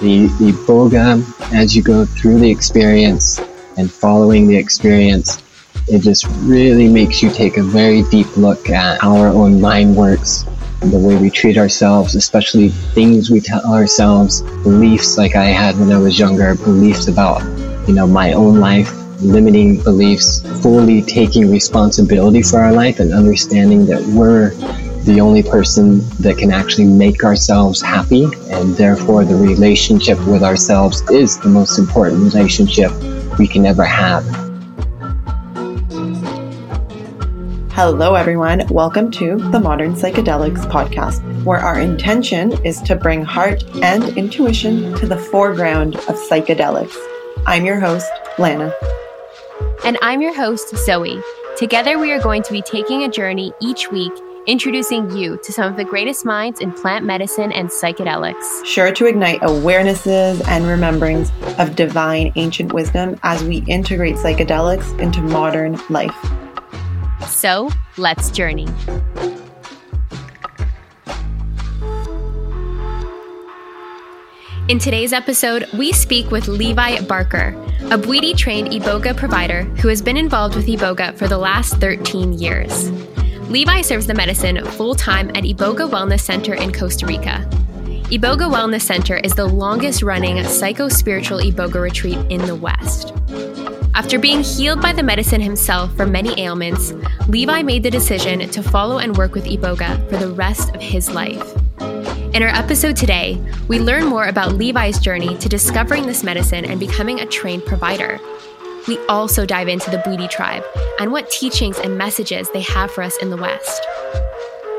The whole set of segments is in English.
the the iboga as you go through the experience and following the experience it just really makes you take a very deep look at our own mind works the way we treat ourselves especially things we tell ourselves beliefs like i had when i was younger beliefs about you know my own life limiting beliefs fully taking responsibility for our life and understanding that we're the only person that can actually make ourselves happy, and therefore the relationship with ourselves is the most important relationship we can ever have. Hello, everyone. Welcome to the Modern Psychedelics podcast, where our intention is to bring heart and intuition to the foreground of psychedelics. I'm your host, Lana. And I'm your host, Zoe. Together, we are going to be taking a journey each week introducing you to some of the greatest minds in plant medicine and psychedelics. Sure to ignite awarenesses and rememberings of divine ancient wisdom as we integrate psychedelics into modern life. So, let's journey. In today's episode, we speak with Levi Barker, a Bwiti trained Iboga provider who has been involved with Iboga for the last 13 years. Levi serves the medicine full time at Iboga Wellness Center in Costa Rica. Iboga Wellness Center is the longest running psycho spiritual Iboga retreat in the West. After being healed by the medicine himself from many ailments, Levi made the decision to follow and work with Iboga for the rest of his life. In our episode today, we learn more about Levi's journey to discovering this medicine and becoming a trained provider. We also dive into the Bwiti tribe and what teachings and messages they have for us in the West.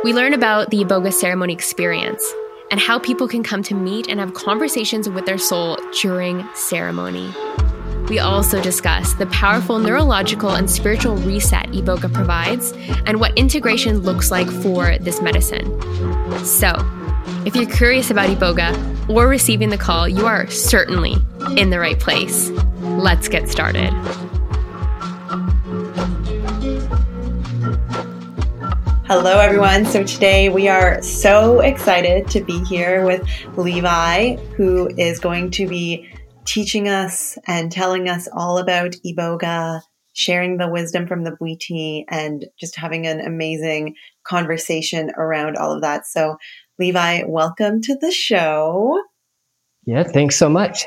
We learn about the Iboga ceremony experience and how people can come to meet and have conversations with their soul during ceremony. We also discuss the powerful neurological and spiritual reset Iboga provides and what integration looks like for this medicine. So, if you're curious about Iboga or receiving the call, you are certainly in the right place. Let's get started. Hello, everyone. So, today we are so excited to be here with Levi, who is going to be teaching us and telling us all about Iboga, sharing the wisdom from the Bwiti, and just having an amazing conversation around all of that. So, Levi, welcome to the show. Yeah, thanks so much.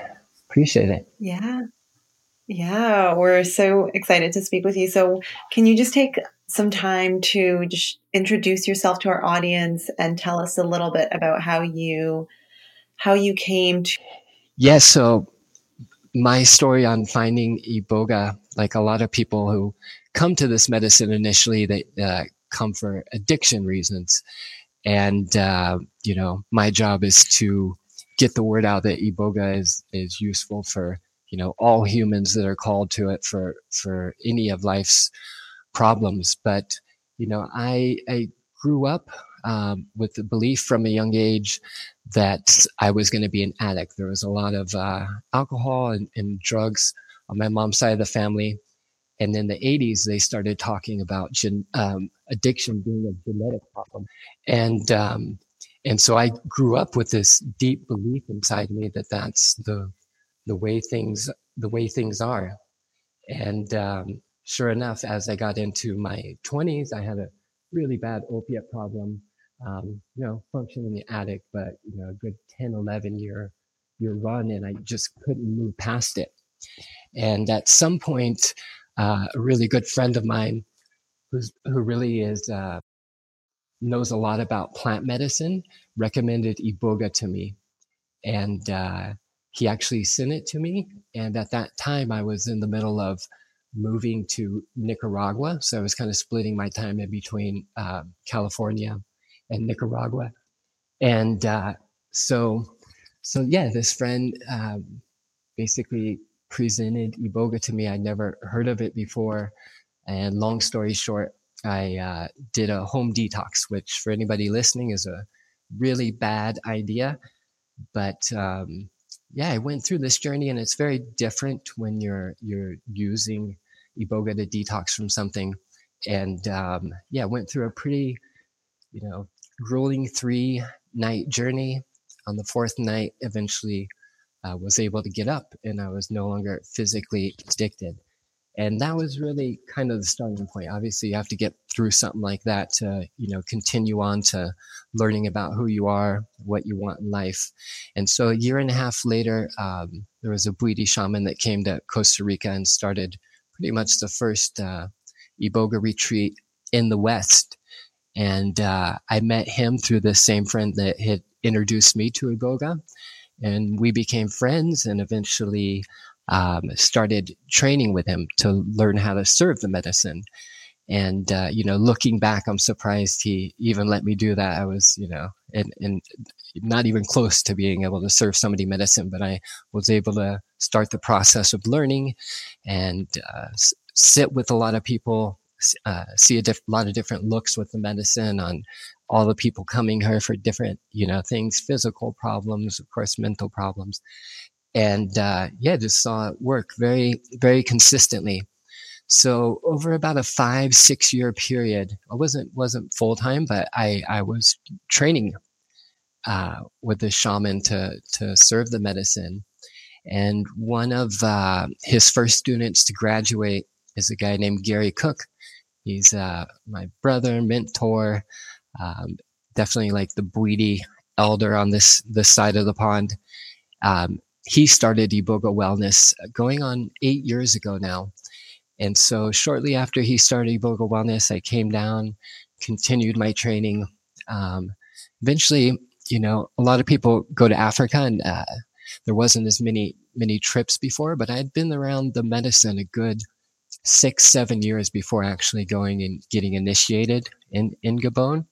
Appreciate it. Yeah. Yeah, we're so excited to speak with you. So, can you just take some time to just introduce yourself to our audience and tell us a little bit about how you how you came to Yes, yeah, so my story on finding iboga, like a lot of people who come to this medicine initially, they uh, come for addiction reasons, and uh, you know, my job is to get the word out that iboga is is useful for you know all humans that are called to it for for any of life's problems. But you know i i grew up um, with the belief from a young age that i was going to be an addict. There was a lot of uh, alcohol and, and, drugs on my mom's side of the family and in the 80s they started talking about gen, um, addiction being a genetic problem and um, and so i grew up with this deep belief inside me that that's the the way things the way things are. And um, sure enough, as I got into my 20s, I had a really bad opiate problem. Um, you know, functioning addict, but you know, a good 10, 11 year year run, and I just couldn't move past it. And at some point, uh, a really good friend of mine, who's who really is uh, knows a lot about plant medicine, recommended iboga to me, and uh, he actually sent it to me. And at that time, I was in the middle of moving to Nicaragua. So I was kind of splitting my time in between uh, California and Nicaragua. And uh, so, so yeah, this friend um, basically presented Iboga to me. I'd never heard of it before. And long story short, I uh, did a home detox, which for anybody listening is a really bad idea. But um, yeah, I went through this journey and it's very different when you're you're using iboga to detox from something. And um, yeah, went through a pretty, you know, grueling three night journey. On the fourth night, eventually uh, was able to get up and I was no longer physically addicted. And that was really kind of the starting point. Obviously, you have to get through something like that to, you know, continue on to learning about who you are, what you want in life. And so a year and a half later, um, there was a Bwiti shaman that came to Costa Rica and started pretty much the first uh, Iboga retreat in the West. And uh, I met him through the same friend that had introduced me to Iboga. And we became friends and eventually um, started training with him to learn how to serve the medicine. And, uh, you know, looking back, I'm surprised he even let me do that. I was, you know, and, and not even close to being able to serve somebody medicine, but I was able to start the process of learning and uh, sit with a lot of people, uh, see a diff- lot of different looks with the medicine on all the people coming here for different, you know, things, physical problems, of course, mental problems. And uh, yeah, just saw it work very, very consistently. So over about a five, six year period, I wasn't wasn't full time, but I I was training uh, with the shaman to to serve the medicine. And one of uh, his first students to graduate is a guy named Gary Cook. He's uh, my brother, mentor, um, definitely like the Bwiti elder on this this side of the pond. Um, he started Iboga Wellness going on eight years ago now. And so shortly after he started Iboga Wellness, I came down, continued my training. Um, eventually, you know, a lot of people go to Africa and uh, there wasn't as many many trips before, but I'd been around the medicine a good six, seven years before actually going and getting initiated in, in Gabon.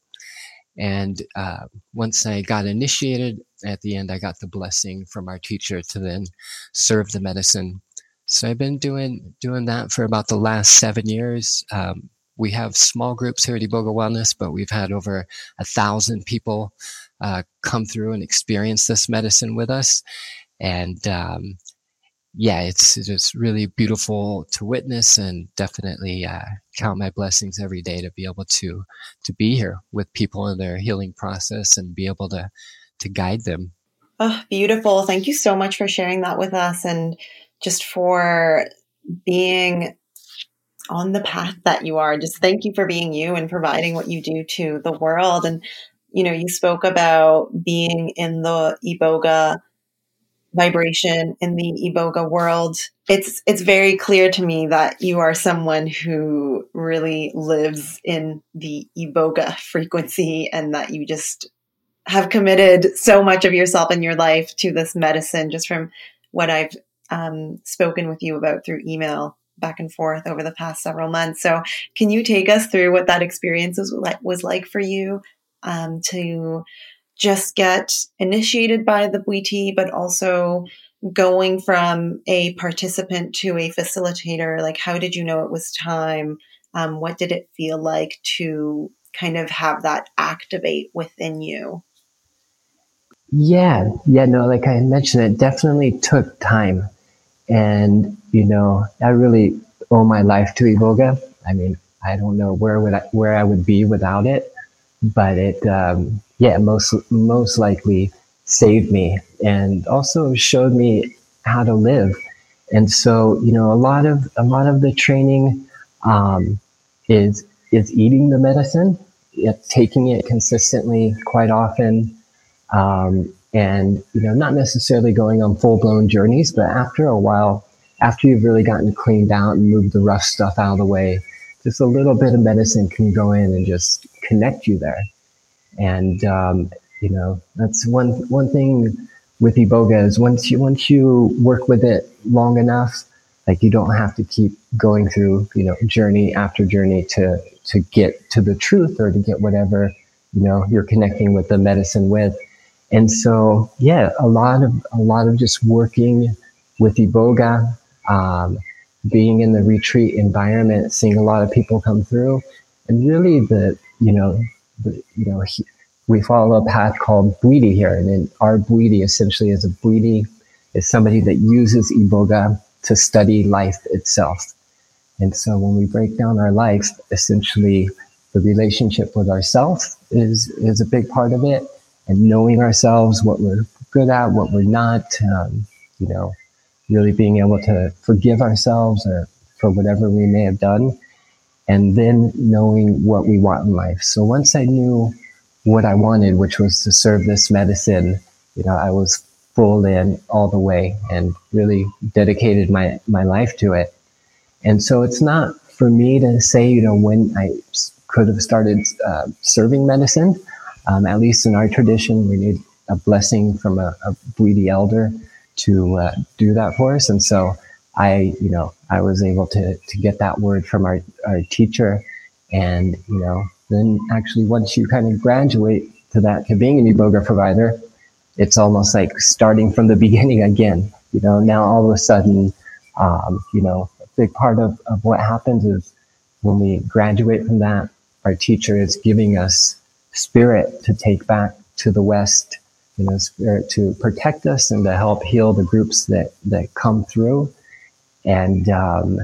And uh, once I got initiated, at the end, I got the blessing from our teacher to then serve the medicine. So I've been doing doing that for about the last seven years. Um, we have small groups here at Iboga Wellness, but we've had over a thousand people uh, come through and experience this medicine with us. And um, yeah, it's just really beautiful to witness and definitely uh, count my blessings every day to be able to to be here with people in their healing process and be able to to guide them. Oh, beautiful. Thank you so much for sharing that with us and just for being on the path that you are. Just thank you for being you and providing what you do to the world. And, you know, you spoke about being in the Iboga vibration in the iboga world it's it's very clear to me that you are someone who really lives in the iboga frequency and that you just have committed so much of yourself and your life to this medicine just from what i've um, spoken with you about through email back and forth over the past several months. So can you take us through what that experience was like, was like for you um, to just get initiated by the Bwiti, but also going from a participant to a facilitator? Like, how did you know it was time? Um, what did it feel like to kind of have that activate within you? Yeah, yeah, no, like I mentioned, it definitely took time. And, you know, I really owe my life to Iboga. I mean, I don't know where would I, where I would be without it, but it, um, yeah, most most likely saved me and also showed me how to live. And so, you know, a lot of a lot of the training um, is is eating the medicine, taking it consistently, quite often, um, and you know, not necessarily going on full blown journeys, but after a while, after you've really gotten cleaned out and moved the rough stuff out of the way, just a little bit of medicine can go in and just connect you there. And um, you know, that's one one thing with iboga is once you once you work with it long enough, like you don't have to keep going through you know journey after journey to to get to the truth or to get whatever you know you're connecting with the medicine with. And so, yeah, a lot of a lot of just working with iboga, um, being in the retreat environment, seeing a lot of people come through, and really the you know you know, he, we follow a path called Bwiti here. And then our Bwiti essentially is a Bwiti is somebody that uses Iboga to study life itself. And so when we break down our life, essentially the relationship with ourselves is, is a big part of it. And knowing ourselves, what we're good at, what we're not, um, you know, really being able to forgive ourselves or for whatever we may have done, and then knowing what we want in life. So once I knew what I wanted, which was to serve this medicine, you know, I was full in all the way and really dedicated my, my life to it. And so it's not for me to say, you know, when I could have started uh, serving medicine. Um, at least in our tradition, we need a blessing from a, a elder to uh, do that for us. And so I, you know, I was able to, to get that word from our, our teacher. And, you know, then actually once you kind of graduate to that, to being an Iboga provider, it's almost like starting from the beginning again. You know, now all of a sudden, um, you know, a big part of, of what happens is when we graduate from that, our teacher is giving us spirit to take back to the West, you know, spirit to protect us and to help heal the groups that, that come through. And, um,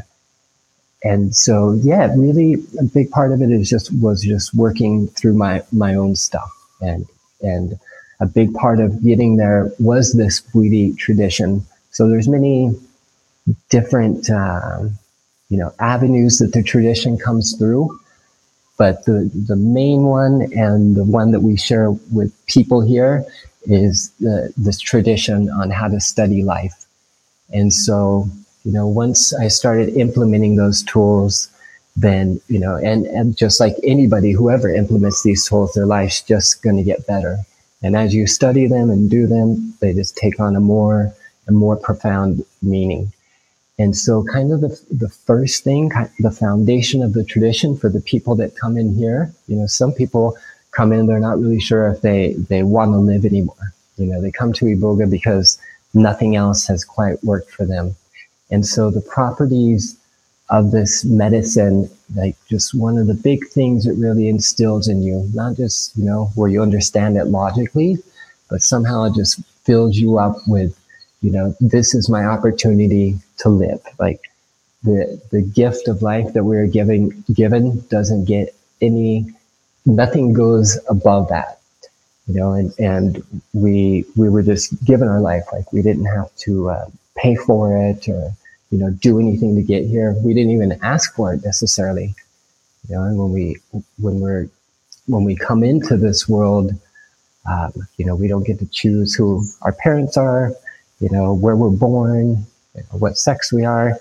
and so, yeah, really a big part of it is just, was just working through my, my own stuff. And, and a big part of getting there was this Bwiti tradition. So there's many different, um, you know, avenues that the tradition comes through. But the, the main one and the one that we share with people here is the, this tradition on how to study life. And so, you know, once I started implementing those tools, then, you know, and, and just like anybody, whoever implements these tools, their life's just going to get better. And as you study them and do them, they just take on a more and more profound meaning. And so, kind of the, the first thing, the foundation of the tradition for the people that come in here, you know, some people come in, they're not really sure if they, they want to live anymore. You know, they come to Iboga because nothing else has quite worked for them. And so the properties of this medicine, like just one of the big things it really instills in you, not just, you know, where you understand it logically, but somehow it just fills you up with you know, this is my opportunity to live. Like the, the gift of life that we're giving, given doesn't get any, nothing goes above that, you know, and, and we, we were just given our life. Like we didn't have to uh, pay for it or, you know, do anything to get here. We didn't even ask for it necessarily. You know, and when we, when we're, when we come into this world, um, you know, we don't get to choose who our parents are you know, where we're born, you know, what sex we are.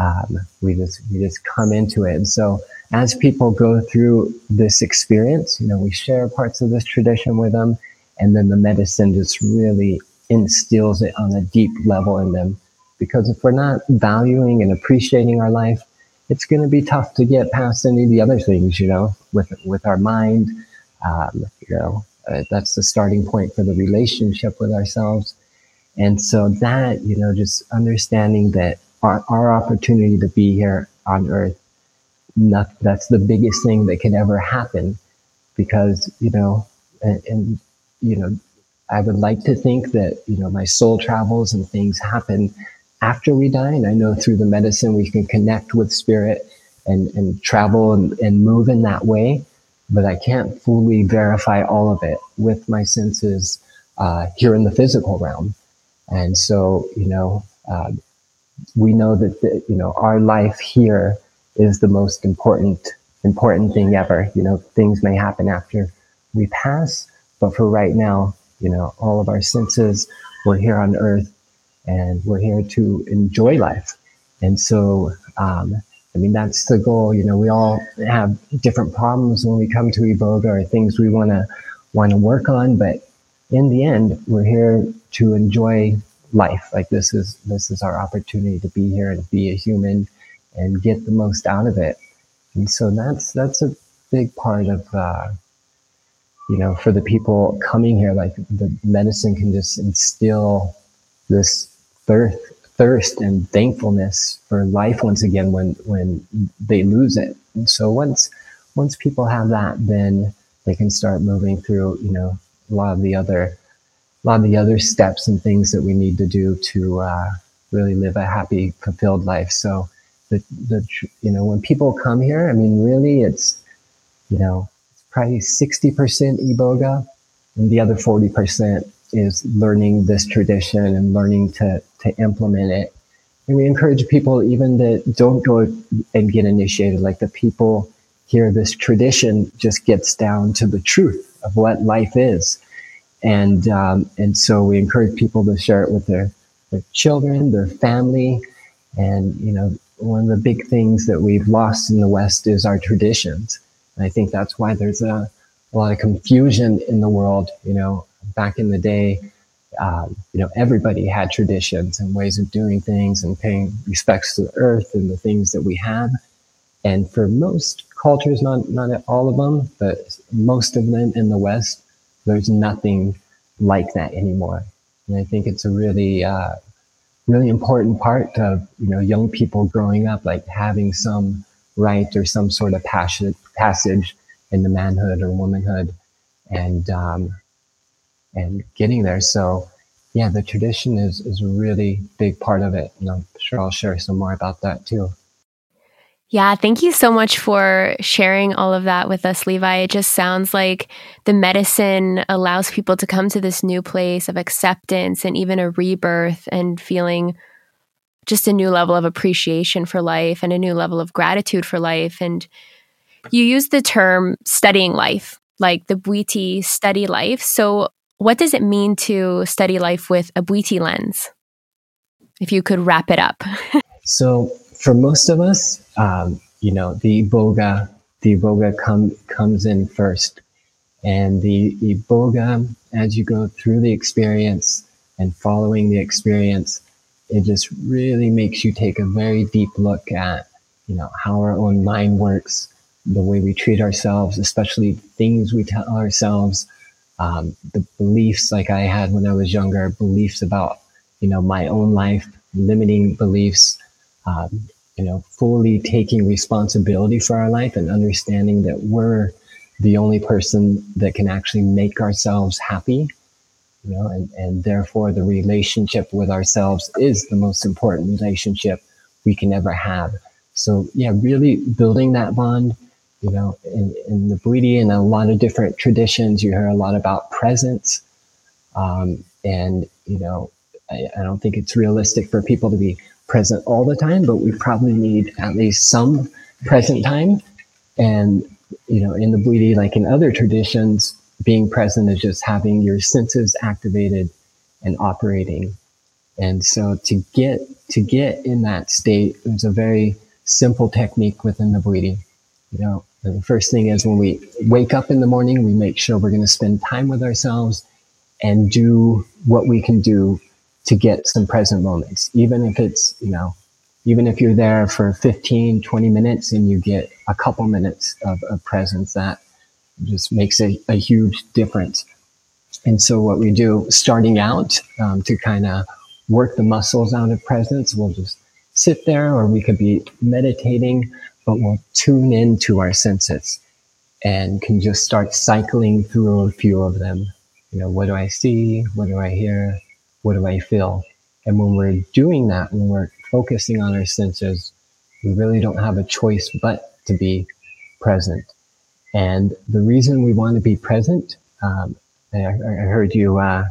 Um, we just we just come into it. And so as people go through this experience, you know, we share parts of this tradition with them, and then the medicine just really instills it on a deep level in them. Because if we're not valuing and appreciating our life, it's going to be tough to get past any of the other things, you know, with with our mind. Um, you know, uh, that's the starting point for the relationship with ourselves. And so that, you know, just understanding that our, our opportunity to be here on earth, not, that's the biggest thing that can ever happen because, you know, and, and, you know, I would like to think that, you know, my soul travels and things happen after we die. And I know through the medicine, we can connect with spirit and, and travel and, and move in that way. But I can't fully verify all of it with my senses uh, here in the physical realm. And so, you know, uh, we know that, the, you know, our life here is the most important, important thing ever. You know, things may happen after we pass, but for right now, you know, all of our senses, we're here on earth and we're here to enjoy life. And so, um, I mean, that's the goal. You know, we all have different problems when we come to Iboga or things we want to want to work on, but in the end, we're here to enjoy life. Like this is this is our opportunity to be here and be a human and get the most out of it. And so that's that's a big part of uh, you know for the people coming here. Like the medicine can just instill this thirst thirst and thankfulness for life once again when when they lose it. And so once once people have that, then they can start moving through you know a lot of the other a lot of the other steps and things that we need to do to uh, really live a happy, fulfilled life. So the the you know when people come here, I mean, really, it's you know it's probably sixty percent iboga, and the other forty percent is learning this tradition and learning to, to implement it. And we encourage people, even that don't go and get initiated, like the people here, this tradition just gets down to the truth of what life is. And, um, and so we encourage people to share it with their, their children, their family. And, you know, one of the big things that we've lost in the West is our traditions. And I think that's why there's a, a lot of confusion in the world. You know, back in the day, um, you know, everybody had traditions and ways of doing things and paying respects to the earth and the things that we have. And for most cultures, not not all of them, but most of them in the West, there's nothing like that anymore. And I think it's a really uh, really important part of you know young people growing up, like having some rite or some sort of passion, passage into manhood or womanhood, and um, and getting there. So yeah, the tradition is is a really big part of it, and I'm sure I'll share some more about that too. Yeah, thank you so much for sharing all of that with us, Levi. It just sounds like the medicine allows people to come to this new place of acceptance and even a rebirth and feeling just a new level of appreciation for life and a new level of gratitude for life. And you use the term studying life, like the Bwiti study life. So, what does it mean to study life with a Bwiti lens? If you could wrap it up. so, for most of us, um, you know, the iboga, the iboga come, comes in first. And the iboga, as you go through the experience and following the experience, it just really makes you take a very deep look at, you know, how our own mind works, the way we treat ourselves, especially things we tell ourselves, um, the beliefs like I had when I was younger, beliefs about, you know, my own life, limiting beliefs, um, you know, fully taking responsibility for our life and understanding that we're the only person that can actually make ourselves happy, you know, and, and therefore the relationship with ourselves is the most important relationship we can ever have. So yeah, really building that bond, you know, in, in the Bwiti and a lot of different traditions, you hear a lot about presence. Um, and, you know, I, I don't think it's realistic for people to be present all the time, but we probably need at least some present time. And, you know, in the Bwiti, like in other traditions, being present is just having your senses activated and operating. And so to get, to get in that state, there's a very simple technique within the Bwiti. You know, the first thing is when we wake up in the morning, we make sure we're going to spend time with ourselves and do what we can do to get some present moments, even if it's, you know, even if you're there for 15, 20 minutes and you get a couple minutes of, of presence, that just makes a, a, huge difference. And so what we do starting out um, to kind of work the muscles out of presence, we'll just sit there or we could be meditating, but we'll tune into our senses and can just start cycling through a few of them. You know, what do I see? What do I hear? what do I feel? And when we're doing that, when we're focusing on our senses, we really don't have a choice but to be present. And the reason we want to be present, um, I, I, heard you, uh,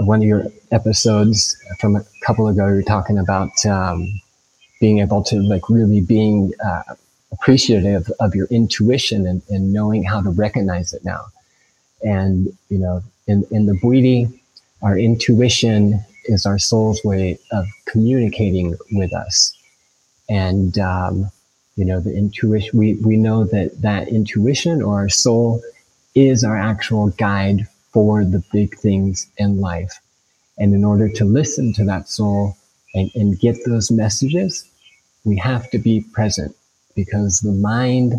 one of your episodes from a couple ago, you were talking about um, being able to like really being uh, appreciative of your intuition and, and knowing how to recognize it now. And, you know, in, in the Bwiti, our intuition is our soul's way of communicating with us. And, um, you know, the intuition, we, we know that that intuition or our soul is our actual guide for the big things in life. And in order to listen to that soul and, and get those messages, we have to be present because the mind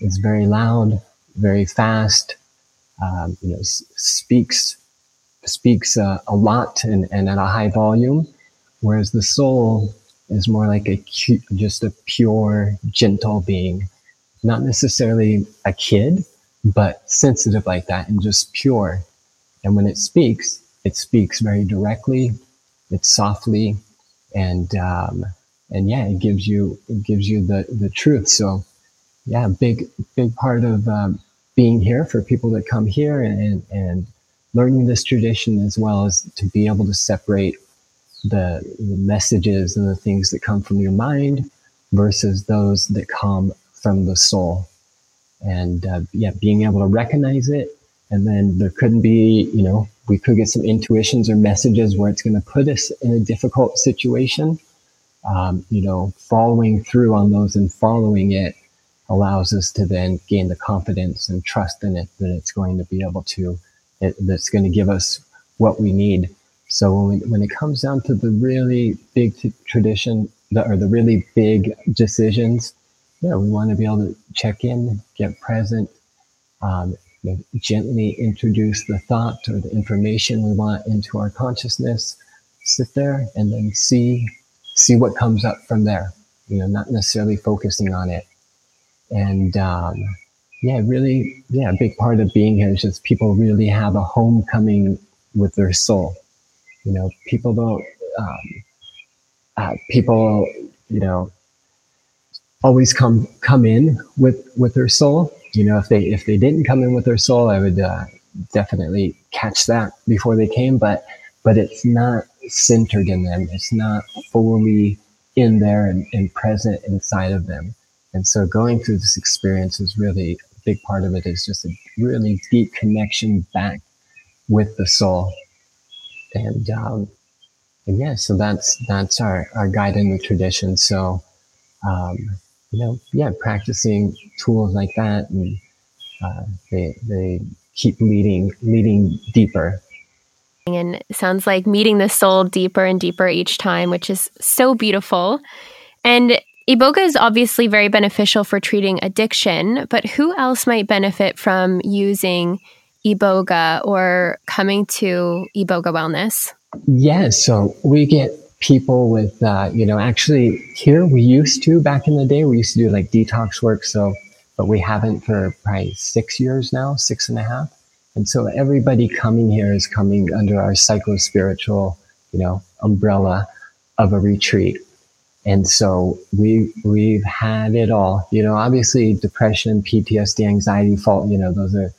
is very loud, very fast, um, you know, s- speaks speaks uh, a lot and, and at a high volume, whereas the soul is more like a just a pure, gentle being, not necessarily a kid, but sensitive like that and just pure. And when it speaks, it speaks very directly, it's softly, and um, and yeah, it gives you it gives you the the truth. So yeah, big big part of um, being here for people that come here and and learning this tradition as well as to be able to separate the, the messages and the things that come from your mind versus those that come from the soul. And uh, yeah, being able to recognize it. And then there couldn't be, you know, we could get some intuitions or messages where it's going to put us in a difficult situation. Um, you know, following through on those and following it allows us to then gain the confidence and trust in it that it's going to be able to, it, that's going to give us what we need. So when, we, when it comes down to the really big t- tradition, or the really big decisions, yeah, we want to be able to check in, get present, um, you know, gently introduce the thought or the information we want into our consciousness, sit there and then see, see what comes up from there. You know, not necessarily focusing on it. And, um, yeah, really, yeah, a big part of being here is just people really have a homecoming with their soul. You know, people don't, um, uh, people, you know, always come come in with with their soul. You know, if they if they didn't come in with their soul, I would uh, definitely catch that before they came. But but it's not centered in them. It's not fully in there and, and present inside of them. And so going through this experience is really a big part of it is just a really deep connection back with the soul. And um, and yeah, so that's that's our, our guide in the tradition. So um, you know, yeah, practicing tools like that, and uh, they they keep leading leading deeper. And sounds like meeting the soul deeper and deeper each time, which is so beautiful. And Iboga is obviously very beneficial for treating addiction, but who else might benefit from using Iboga or coming to Iboga Wellness? Yes, so we get people with, uh, you know, actually here we used to back in the day, we used to do like detox work. So, but we haven't for probably six years now, six and a half. And so everybody coming here is coming under our psycho spiritual, you know, umbrella of a retreat. And so we, we've had it all, you know, obviously depression, PTSD, anxiety, fault, you know, those are,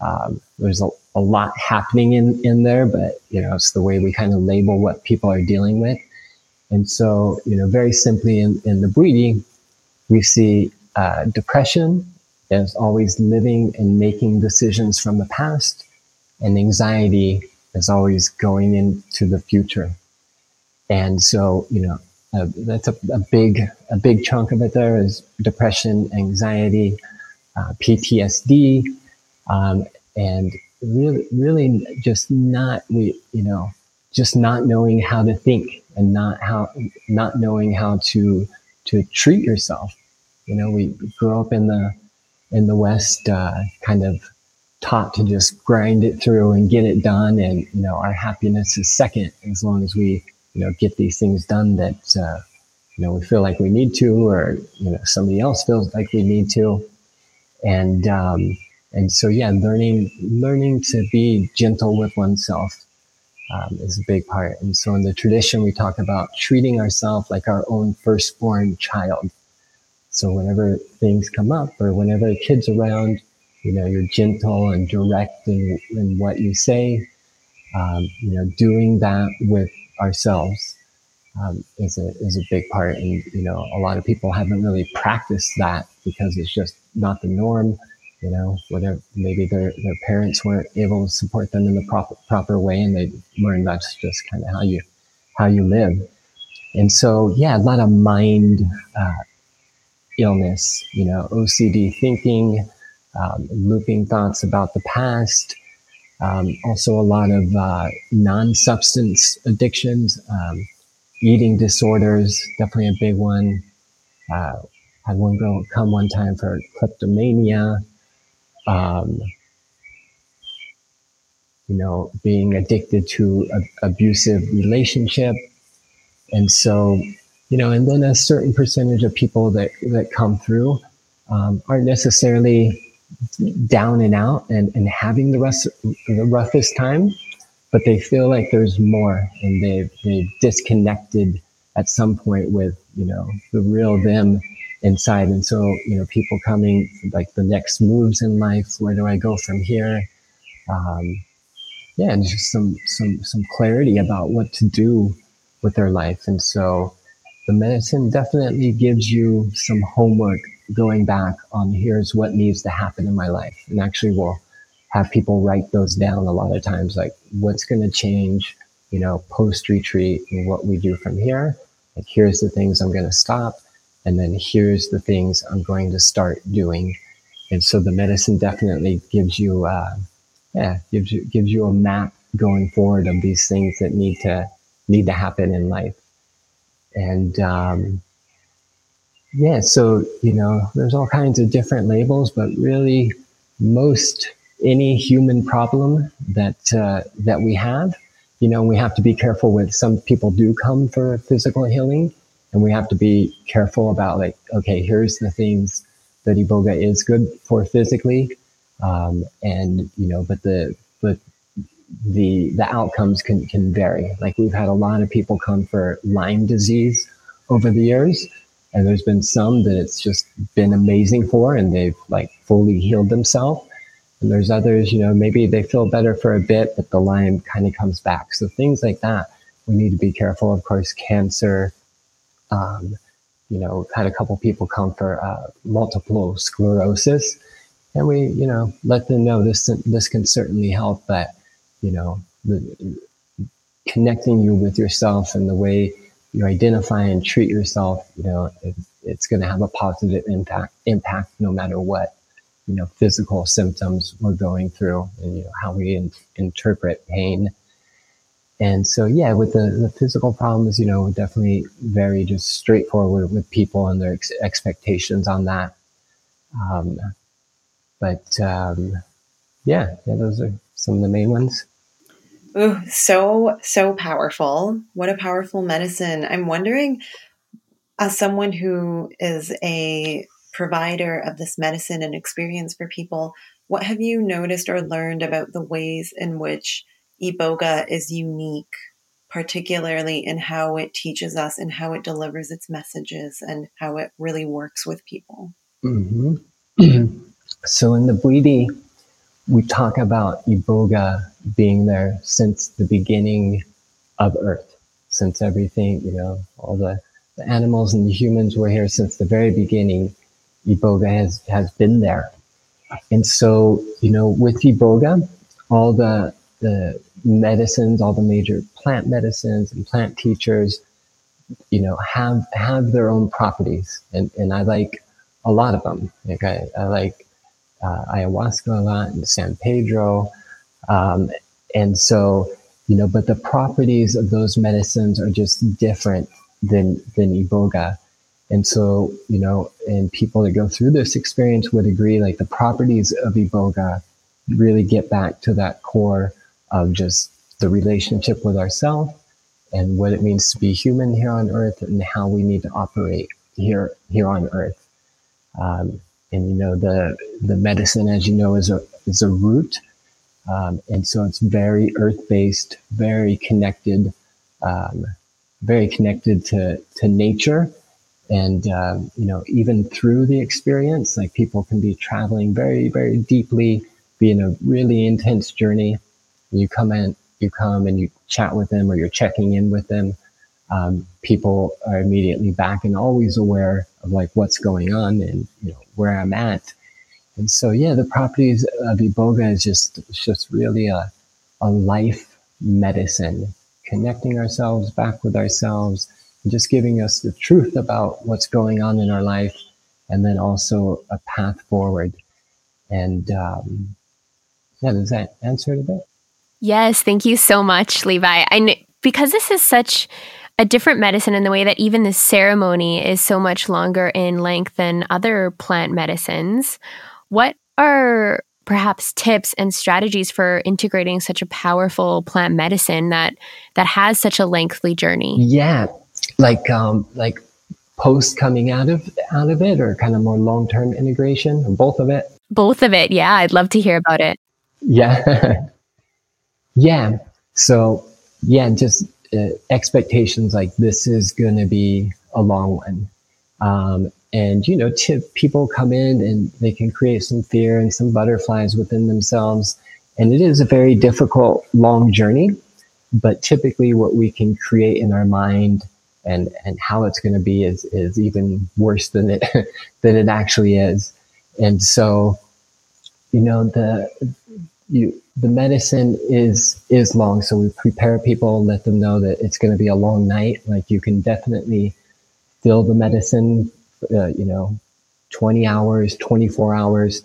um, there's a, a lot happening in, in there, but you know, it's the way we kind of label what people are dealing with. And so, you know, very simply in, in the Bwiti, we see uh, depression as always living and making decisions from the past, and anxiety is always going into the future. And so, you know, uh, that's a, a, big a big chunk of it. There is depression, anxiety, uh, PTSD, um, and really, really just not we you know just not knowing how to think and not how not knowing how to to treat yourself. You know, we grew up in the in the West, uh, kind of taught to just grind it through and get it done, and you know, our happiness is second as long as we you know get these things done that uh, you know we feel like we need to, or you know somebody else feels like we need to, and um, and so yeah, learning learning to be gentle with oneself um, is a big part. And so in the tradition, we talk about treating ourselves like our own firstborn child. So whenever things come up or whenever a kid's around, you know, you're gentle and direct in, in what you say. Um, you know, doing that with ourselves um, is a is a big part. And you know, a lot of people haven't really practiced that because it's just not the norm you know, whatever, maybe their, their parents weren't able to support them in the proper, proper way and they learned that's just kind of how you, how you live. And so, yeah, a lot of mind, uh, illness, you know, OCD thinking, um, looping thoughts about the past, um, also a lot of uh, non-substance addictions, um, eating disorders, definitely a big one. Uh, had one girl come one time for kleptomania, um, you know, being addicted to an abusive relationship. And so, you know, and then a certain percentage of people that, that come through um, aren't necessarily down and out and, and having the, rest, the roughest time, but they feel like there's more and they've, they've disconnected at some point with, you know, the real them inside. And so, you know, people coming like the next moves in life, where do I go from here? Um, yeah, and just some some some clarity about what to do with their life. And so the medicine definitely gives you some homework going back on here's what needs to happen in my life. And actually we'll have people write those down a lot of times, like what's going to change, you know, post retreat and what we do from here. Like here's the things I'm going to stop. And then here's the things I'm going to start doing. And so the medicine definitely gives you, uh, yeah, gives you, gives you a map going forward of these things that need to, need to happen in life. And, um, yeah, so, you know, there's all kinds of different labels, but really most any human problem that, uh, that we have, you know, we have to be careful with some people do come for physical healing and we have to be careful about like, okay, here's the things that Iboga is good for physically. Um, and, you know, but the, the, the outcomes can, can vary. Like we've had a lot of people come for Lyme disease over the years and there's been some that it's just been amazing for and they've like fully healed themselves. And there's others, you know, maybe they feel better for a bit, but the Lyme kind of comes back. So things like that, we need to be careful. Of course, cancer, um, you know, had a couple people come for uh, multiple sclerosis, and we, you know, let them know this this can certainly help. But you know, the, connecting you with yourself and the way you identify and treat yourself, you know, it, it's going to have a positive impact, impact no matter what, you know, physical symptoms we're going through and, you know, how we in, interpret pain. And so, yeah, with the, the physical problems, you know, definitely very just straightforward with people and their ex- expectations on that. Um, but, um, yeah, yeah, those are some of the main ones. Ooh, so, so powerful. What a powerful medicine. I'm wondering, as someone who is a provider of this medicine and experience for people, what have you noticed or learned about the ways in which Iboga is unique, particularly in how it teaches us and how it delivers its messages and how it really works with people? Mm-hmm. so in the Bwiti, we talk about Iboga being there since the beginning of Earth, since everything, you know, all the, the animals and the humans were here since the very beginning. Iboga has, has been there. And so, you know, with Iboga, all the, the medicines, all the major plant medicines and plant teachers, you know, have, have their own properties. And, and I like a lot of them. Like I, I like uh, ayahuasca a lot and San Pedro. Um, and so, you know, but the properties of those medicines are just different than, than Iboga. And so, you know, and people that go through this experience would agree like the properties of Iboga really get back to that core of just the relationship with ourselves and what it means to be human here on earth and how we need to operate here, here on earth. Um, and you know the the medicine, as you know, is a is a root, um, and so it's very earth based, very connected, um, very connected to to nature, and um, you know even through the experience, like people can be traveling very very deeply, be in a really intense journey. You come in, you come and you chat with them, or you're checking in with them. Um, people are immediately back and always aware of like what's going on and you know where I'm at. And so, yeah, the properties of Iboga is just, just really a, a life medicine, connecting ourselves back with ourselves and just giving us the truth about what's going on in our life and then also a path forward. And, um, yeah, does that answer it a bit? Yes, thank you so much, Levi. I because this is such a different medicine in the way that even the ceremony is so much longer in length than other plant medicines. What are perhaps tips and strategies for integrating such a powerful plant medicine that that has such a lengthy journey? Yeah, like um, like post coming out of out of it, or kind of more long term integration, or both of it. Both of it. Yeah, I'd love to hear about it. Yeah, yeah. So yeah, just expectations like this is going to be a long one. Um, and, you know, people come in and they can create some fear and some butterflies within themselves. And it is a very difficult, long journey, but typically what we can create in our mind and, and how it's going to be is, is even worse than it, than it actually is. And so, you know, the, you, the medicine is, is long. So we prepare people, let them know that it's going to be a long night. Like you can definitely fill the medicine, uh, you know, 20 hours, 24 hours,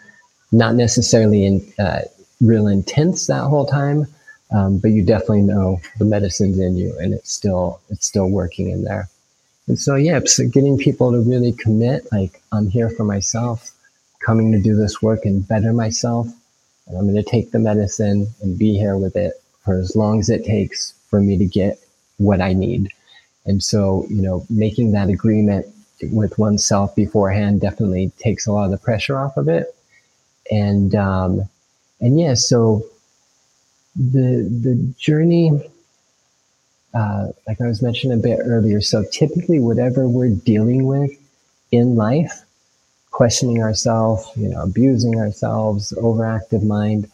not necessarily in, uh, real intense that whole time. Um, but you definitely know the medicine's in you and it's still, it's still working in there. And so, yeah, so getting people to really commit, like I'm here for myself, coming to do this work and better myself. And I'm going to take the medicine and be here with it for as long as it takes for me to get what I need. And so, you know, making that agreement with oneself beforehand definitely takes a lot of the pressure off of it. And, um, and yeah, so the, the journey, uh, like I was mentioning a bit earlier. So typically whatever we're dealing with in life, questioning ourselves, you know, abusing ourselves, overactive mind,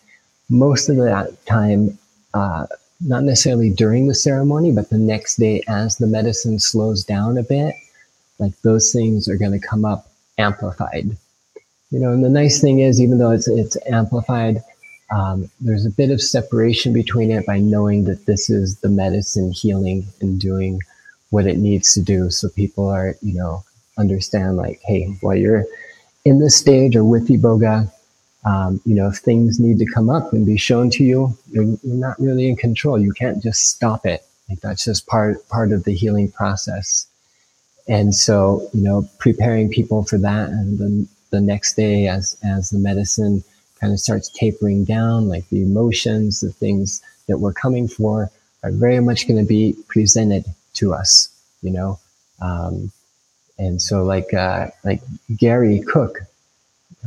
most of that time, uh, not necessarily during the ceremony, but the next day as the medicine slows down a bit, like those things are going to come up amplified. You know, and the nice thing is, even though it's it's amplified, um, there's a bit of separation between it by knowing that this is the medicine healing and doing what it needs to do. So people are, you know, understand like, hey, while you're in this stage or with Iboga, um, you know, if things need to come up and be shown to you, you're, you're not really in control. You can't just stop it. Like that's just part part of the healing process. And so, you know, preparing people for that, and then the next day, as as the medicine kind of starts tapering down, like the emotions, the things that we're coming for, are very much going to be presented to us. You know, um, and so like uh, like Gary Cook,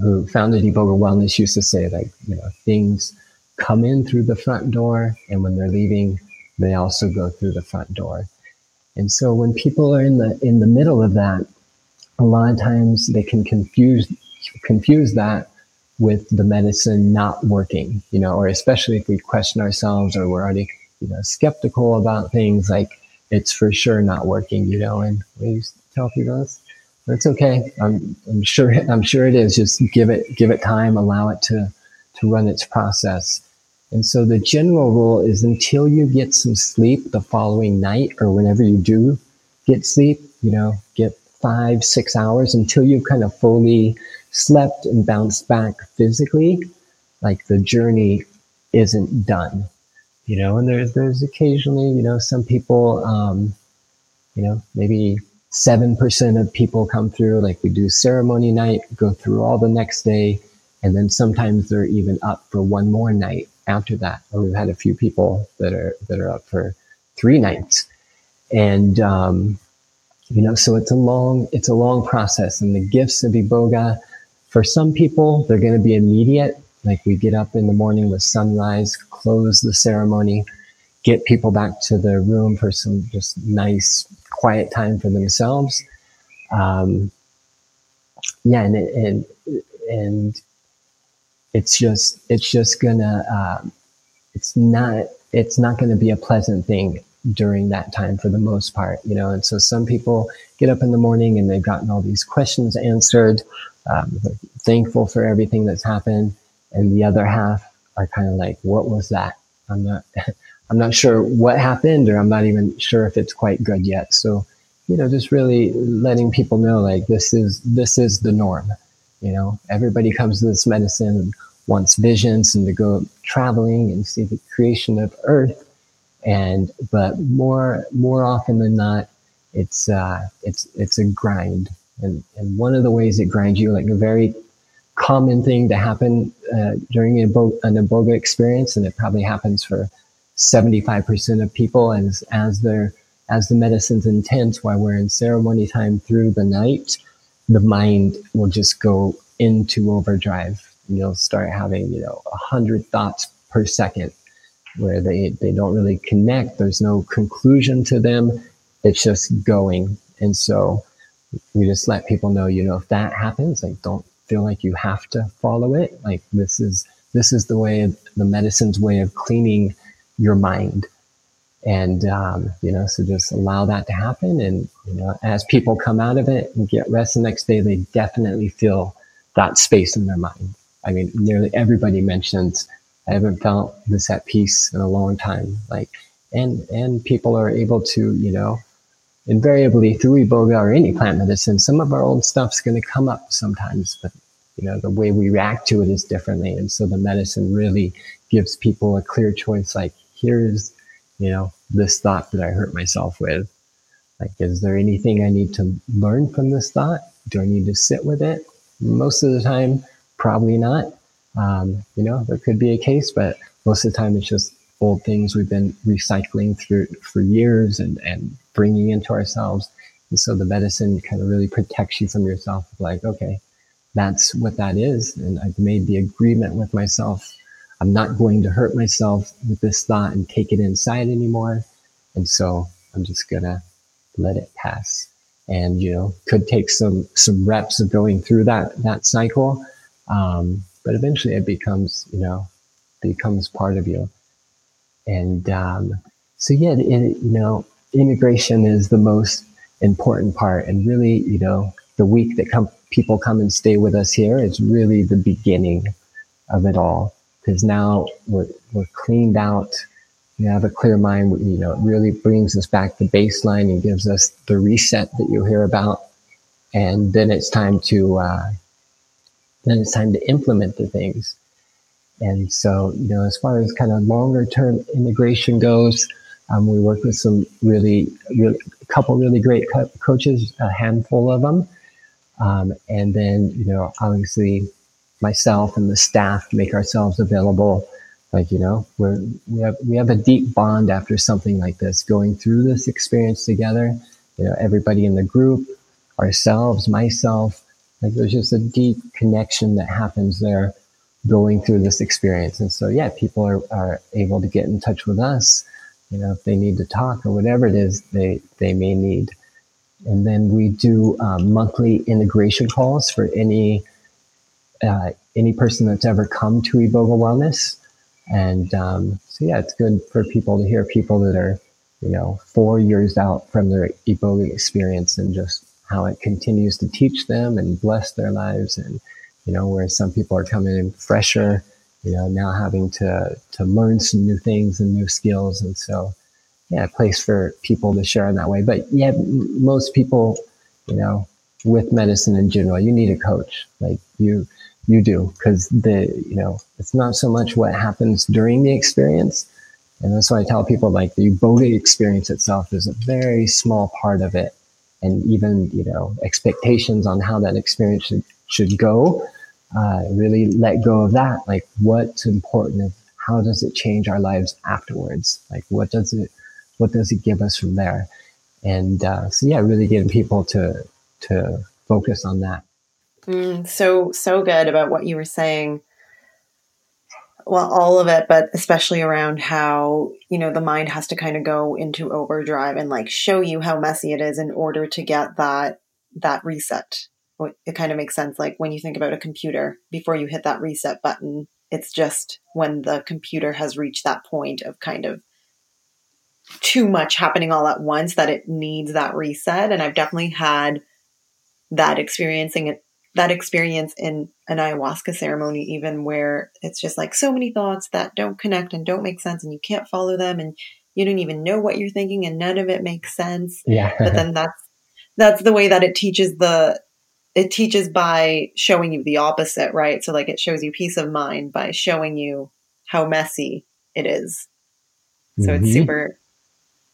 who founded Iboga Wellness used to say, like, you know, things come in through the front door, and when they're leaving, they also go through the front door. And so when people are in the in the middle of that, a lot of times they can confuse confuse that with the medicine not working, you know, or especially if we question ourselves or we're already, you know, skeptical about things like it's for sure not working, you know, and we tell people this it's okay. I'm, I'm sure, I'm sure it is. Just give it, give it time, allow it to, to run its process. And so the general rule is until you get some sleep the following night or whenever you do get sleep, you know, get five, six hours until you've kind of fully slept and bounced back physically, like the journey isn't done, you know, and there's, there's occasionally, you know, some people, um, you know, maybe 7% of people come through, like we do ceremony night, go through all the next day. And then sometimes they're even up for one more night after that. Or we've had a few people that are, that are up for three nights. And, um, you know, so it's a long, it's a long process and the gifts of Iboga, for some people, they're going to be immediate. Like we get up in the morning with sunrise, close the ceremony, get people back to their room for some just nice quiet time for themselves. Um, yeah, and and and it's just it's just gonna um, it's not it's not to be a pleasant thing during that time for the most part, you know. And so some people get up in the morning and they've gotten all these questions answered, um, thankful for everything that's happened, and the other half are kind of like, "What was that?" I'm not. I'm not sure what happened, or I'm not even sure if it's quite good yet. So, you know, just really letting people know like this is this is the norm. You know, everybody comes to this medicine and wants visions and to go traveling and see the creation of Earth. And but more more often than not, it's uh, it's it's a grind. And and one of the ways it grinds you, like a very common thing to happen uh, during a bo an Iboga experience, and it probably happens for 75% of people as, as their, as the medicine's intense while we're in ceremony time through the night, the mind will just go into overdrive you'll start having, you know, a hundred thoughts per second where they, they don't really connect. There's no conclusion to them. It's just going. And so we just let people know, you know, if that happens, like don't feel like you have to follow it. Like this is, this is the way the medicine's way of cleaning your mind. And um, you know so just allow that to happen. And you know as people come out of it and get rest the next day they definitely feel that space in their mind. I mean nearly everybody mentions i haven't felt this at peace in a long time. Like and and people are able to you know invariably through iboga or any plant medicine some of our old stuff's going to come up sometimes but you know the way we react to it is differently. And so the medicine really gives people a clear choice like here's you know, this thought that I hurt myself with. Like, is there anything I need to learn from this thought? Do I need to sit with it? Most of the time, probably not. Um, you know, there could be a case, but most of the time it's just old things we've been recycling through for years and, and bringing into ourselves. And so the medicine kind of really protects you from yourself. Like, okay, that's what that is. And I've made the agreement with myself I'm not going to hurt myself with this thought and take it inside anymore. And so I'm just gonna let it pass. And you know, could take some some reps of going through that that cycle, um, but eventually it becomes you know becomes part of you. And um, so yeah, it, you know, integration is the most important part, and really, you know, the week that come people come and stay with us here is really the beginning of it all because now we're, we're cleaned out. We have a clear mind. You know, it really brings us back to baseline and gives us the reset that you hear about. And then it's time to, uh, then it's time to implement the things. And so, you know, as far as kind of longer term integration goes, um, we work with some really, really, a couple really great co- coaches, a handful of them. Um, and then, you know, obviously myself and the staff make ourselves available. Like, you know, we're, we have, we have a deep bond after something like this, going through this experience together. You know, everybody in the group, ourselves, myself, like there's just a deep connection that happens there going through this experience. And so, yeah, people are, are able to get in touch with us, you know, if they need to talk or whatever it is they, they may need. And then we do um, monthly integration calls for any uh, any person that's ever come to Iboga Wellness. And um, so, yeah, it's good for people to hear people that are, you know, four years out from their Iboga experience and just how it continues to teach them and bless their lives. And, you know, whereas some people are coming in fresher, you know, now having to, to learn some new things and new skills. And so, yeah, a place for people to share in that way. But yeah, most people, you know, with medicine in general, you need a coach. Like you, you do because the you know it's not so much what happens during the experience. And that's why i tell people like the iboga experience itself is a very small part of it. And even you know expectations on how that experience should, should go uh, really let go of that. Like what's important and how does it change our lives afterwards? Like what does it what does it give us from there? And uh, so yeah really getting people to to focus on that Mm, so, so good about what you were saying. Well, all of it, but especially around how, you know, the mind has to kind of go into overdrive and like show you how messy it is in order to get that, that reset. It kind of makes sense. Like when you think about a computer, before you hit that reset button, it's just when the computer has reached that point of kind of too much happening all at once that it needs that reset. And I've definitely had that experiencing it that experience in an ayahuasca ceremony, even where it's just like so many thoughts that don't connect and don't make sense and you can't follow them and you don't even know what you're thinking and none of it makes sense. Yeah. but then that's, that's the way that it teaches the, it teaches by showing you the opposite, right? So like it shows you peace of mind by showing you how messy it is. So mm-hmm. it's super,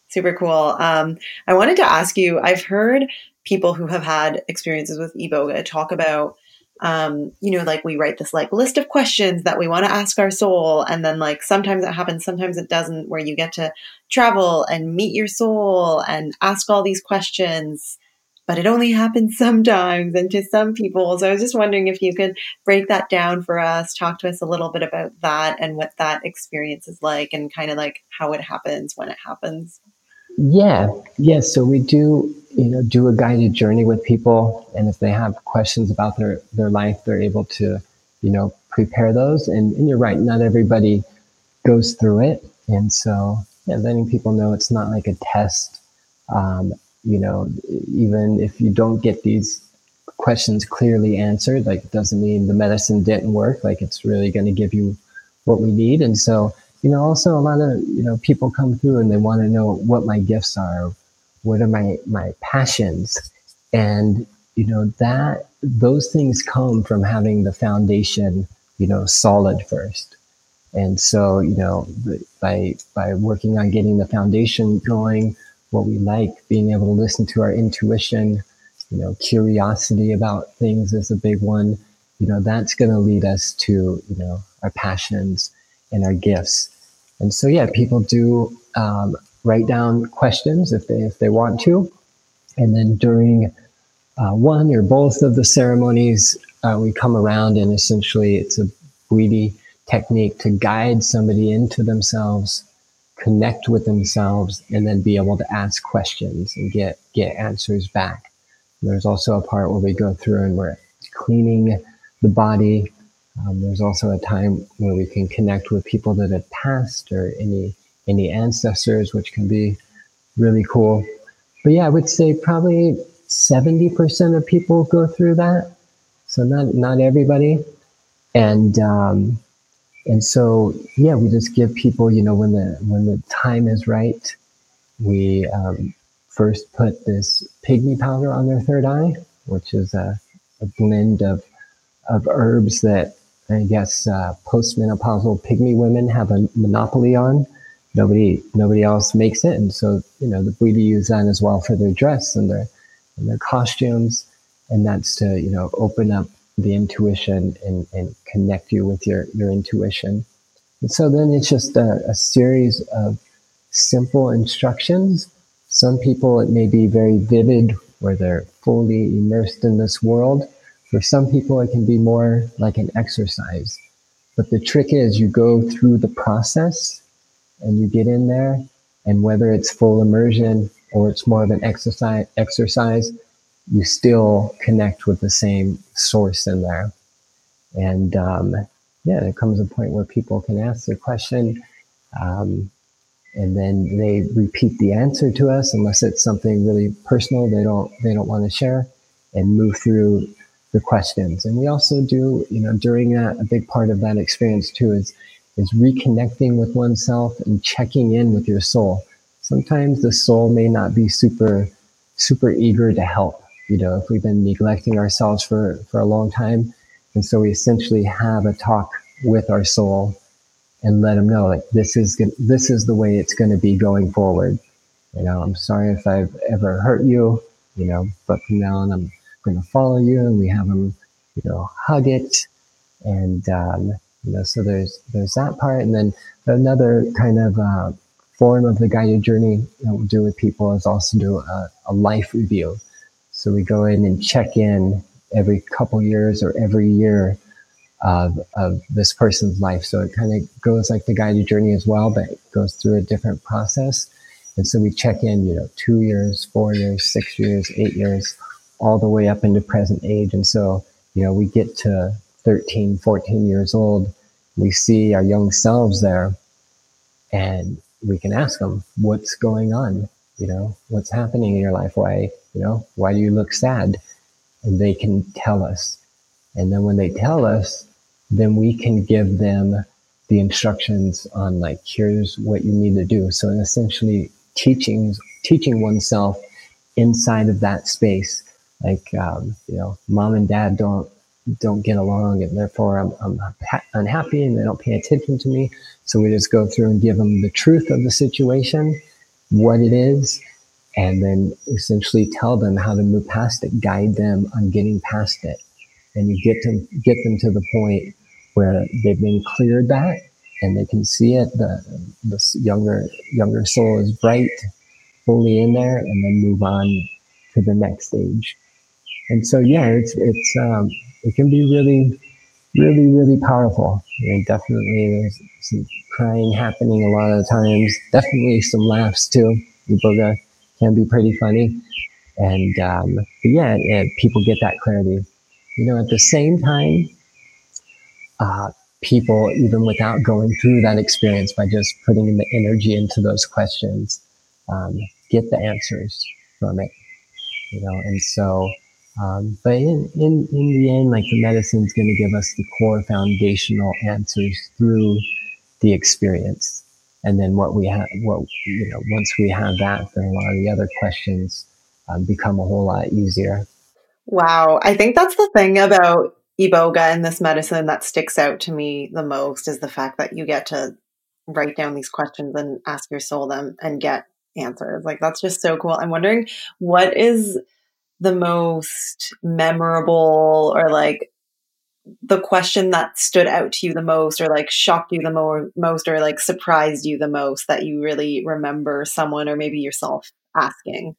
super cool. Um, I wanted to ask you, I've heard people who have had experiences with iboga talk about um, you know, like we write this like list of questions that we want to ask our soul. And then like sometimes it happens, sometimes it doesn't, where you get to travel and meet your soul and ask all these questions. But it only happens sometimes and to some people. So I was just wondering if you could break that down for us, talk to us a little bit about that and what that experience is like and kind of like how it happens when it happens. Yeah, yeah. So we do, you know, do a guided journey with people, and if they have questions about their their life, they're able to you know, prepare those. And, and you're right, not everybody goes through it. And so, yeah, letting people know it's not like a test. Um, you know, even if you don't get these questions clearly answered, like it doesn't mean the medicine didn't work. Like it's really going to give you what we need. And so, you know, also a lot of, you know, people come through and they want to know what my gifts are, what are my, my passions. And, you know, that those things come from having the foundation, you know, solid first. And so, you know, by, by working on getting the foundation going, what we like, being able to listen to our intuition, you know, curiosity about things is a big one. You know, that's going to lead us to, you know, our passions and our gifts. And so, yeah, people do um, write down questions if they if they want to, and then during uh, one or both of the ceremonies, uh, we come around and essentially it's a Bwiti technique to guide somebody into themselves, connect with themselves, and then be able to ask questions and get get answers back. There's also a part where we go through and we're cleaning the body. Um, there's also a time where we can connect with people that have passed or any any ancestors, which can be really cool. But yeah, I would say probably 70% of people go through that. So not not everybody. And um, and so yeah, we just give people, you know, when the when the time is right, we um, first put this pygmy powder on their third eye, which is a, a blend of of herbs that I guess uh, postmenopausal pygmy women have a monopoly on. Nobody nobody else makes it, and so you know the Bwiti use that as well for their dress and their and their costumes, and that's to you know open up the intuition and, and connect you with your your intuition. And so then it's just a, a series of simple instructions some people, it may be very vivid where they're fully immersed in this world. For some people, it can be more like an exercise. But the trick is you go through the process and you get in there. And whether it's full immersion or it's more of an exercise, exercise, you still connect with the same source in there. And um, yeah, there comes a point where people can ask their question. Um, and then they repeat the answer to us unless it's something really personal they don't they don't want to share and move through the questions and we also do you know during that a big part of that experience too is is reconnecting with oneself and checking in with your soul sometimes the soul may not be super super eager to help you know if we've been neglecting ourselves for for a long time and so we essentially have a talk with our soul and let them know like this is this is the way it's going to be going forward. You know, I'm sorry if I've ever hurt you. You know, but from now on, I'm going to follow you, and we have them, you know, hug it, and um, you know, so there's there's that part, and then another kind of uh, form of the guided journey that we'll do with people is also do a, a life review. So we go in and check in every couple years or every year of, of this person's life. So it kind of goes like the guided journey as well, but it goes through a different process. And so we check in, you know, two years, four years, six years, eight years, all the way up into present age. And so, you know, we get to 13, 14 years old, we see our young selves there and we can ask them, what's going on? You know, what's happening in your life? Why, you know, why do you look sad? And they can tell us. And then when they tell us, then we can give them the instructions on like here's what you need to do so essentially teaching teaching oneself inside of that space like um, you know mom and dad don't don't get along and therefore I'm, I'm unhappy and they don't pay attention to me so we just go through and give them the truth of the situation what it is and then essentially tell them how to move past it guide them on getting past it and you get to get them to the point where they've been cleared that and they can see it. The, the younger, younger soul is bright, fully in there, and then move on to the next stage. And so, yeah, it's, it's, um, it can be really, really, really powerful. I mean, definitely there's some crying happening a lot of times. Definitely some laughs too. The Iboga can be pretty funny. And, um, but yeah, people get that clarity. You know, at the same time, uh, people, even without going through that experience, by just putting the energy into those questions, um, get the answers from it. You know, and so, um, but in, in, in the end, like the medicine is going to give us the core foundational answers through the experience. And then what we have, what, you know, once we have that, then a lot of the other questions um, become a whole lot easier. Wow. I think that's the thing about Iboga and this medicine that sticks out to me the most is the fact that you get to write down these questions and ask your soul them and get answers. Like that's just so cool. I'm wondering what is the most memorable or like the question that stood out to you the most or like shocked you the mo- most or like surprised you the most that you really remember someone or maybe yourself asking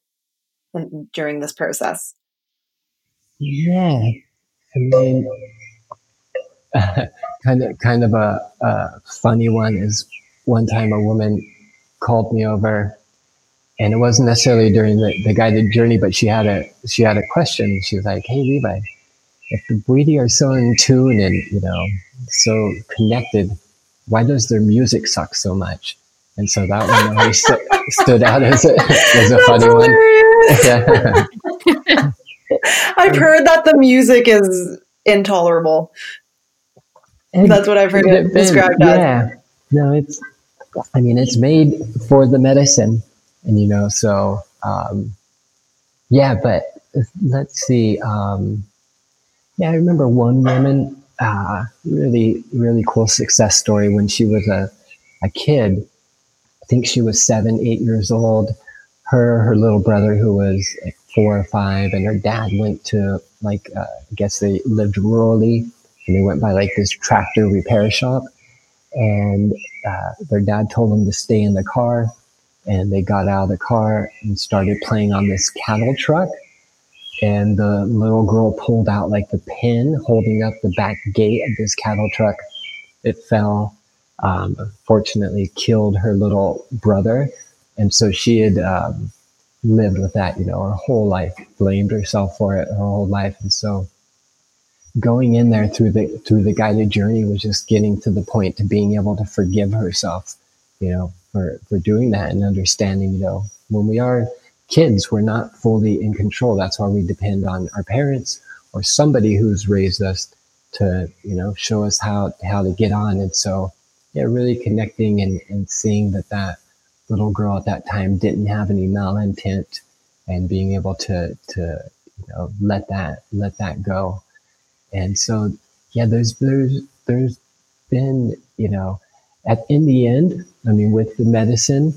in, during this process? Yeah. I mean, kind of, kind of a, a funny one is one time a woman called me over and it wasn't necessarily during the, the guided journey, but she had a, she had a question. She was like, Hey, Levi, if the Bwiti are so in tune and, you know, so connected, why does their music suck so much? And so that one always st- stood out as a, as a funny hilarious. one. Yeah. I've heard that the music is intolerable. And That's what I've heard it, described as. Yeah. No, it's, I mean, it's made for the medicine. And, you know, so, um, yeah, but let's see. Um, yeah, I remember one woman, uh, really, really cool success story when she was a, a kid. I think she was seven, eight years old. Her, her little brother, who was like four or five, and her dad went to like uh, I guess they lived rurally, and they went by like this tractor repair shop, and uh, their dad told them to stay in the car, and they got out of the car and started playing on this cattle truck, and the little girl pulled out like the pin holding up the back gate of this cattle truck. It fell. Um, fortunately, killed her little brother, and so she had. Um, lived with that, you know, her whole life, blamed herself for it her whole life. And so going in there through the through the guided journey was just getting to the point to being able to forgive herself, you know, for for doing that and understanding, you know, when we are kids, we're not fully in control. That's why we depend on our parents or somebody who's raised us to, you know, show us how how to get on. And so yeah, really connecting and, and seeing that that little girl at that time didn't have any malintent and being able to to you know let that let that go and so yeah there's there's there's been you know at in the end i mean with the medicine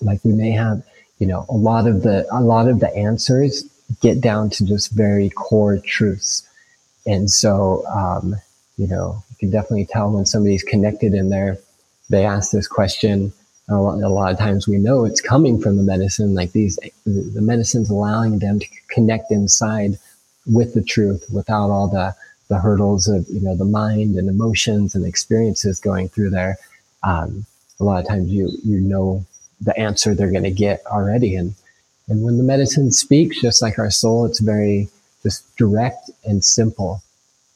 like we may have you know a lot of the a lot of the answers get down to just very core truths and so um you know you can definitely tell when somebody's connected in there they ask this question a lot, a lot of times we know it's coming from the medicine, like these, the medicine's allowing them to connect inside with the truth without all the, the hurdles of, you know, the mind and emotions and experiences going through there. Um, a lot of times you, you know the answer they're going to get already. And, and when the medicine speaks, just like our soul, it's very just direct and simple.